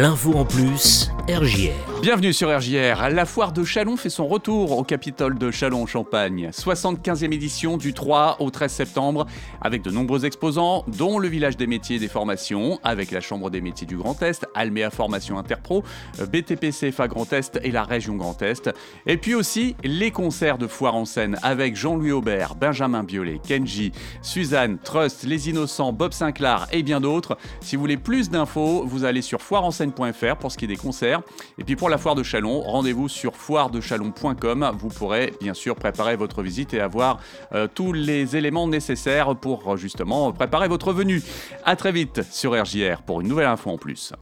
L'info en plus, Bienvenue sur RJR. La foire de Chalon fait son retour au Capitole de Chalon-Champagne. 75e édition du 3 au 13 septembre, avec de nombreux exposants, dont le village des métiers et des formations, avec la Chambre des métiers du Grand Est, Alméa Formation Interpro, BTP CFA Grand Est et la région Grand Est. Et puis aussi les concerts de foire en scène avec Jean-Louis Aubert, Benjamin Biolay, Kenji, Suzanne, Trust, Les Innocents, Bob Sinclair et bien d'autres. Si vous voulez plus d'infos, vous allez sur foire en scène.fr pour ce qui est des concerts. Et puis pour la foire de Chalon, rendez-vous sur foiredechalon.com. Vous pourrez bien sûr préparer votre visite et avoir euh, tous les éléments nécessaires pour justement préparer votre venue. A très vite sur RJR pour une nouvelle info en plus.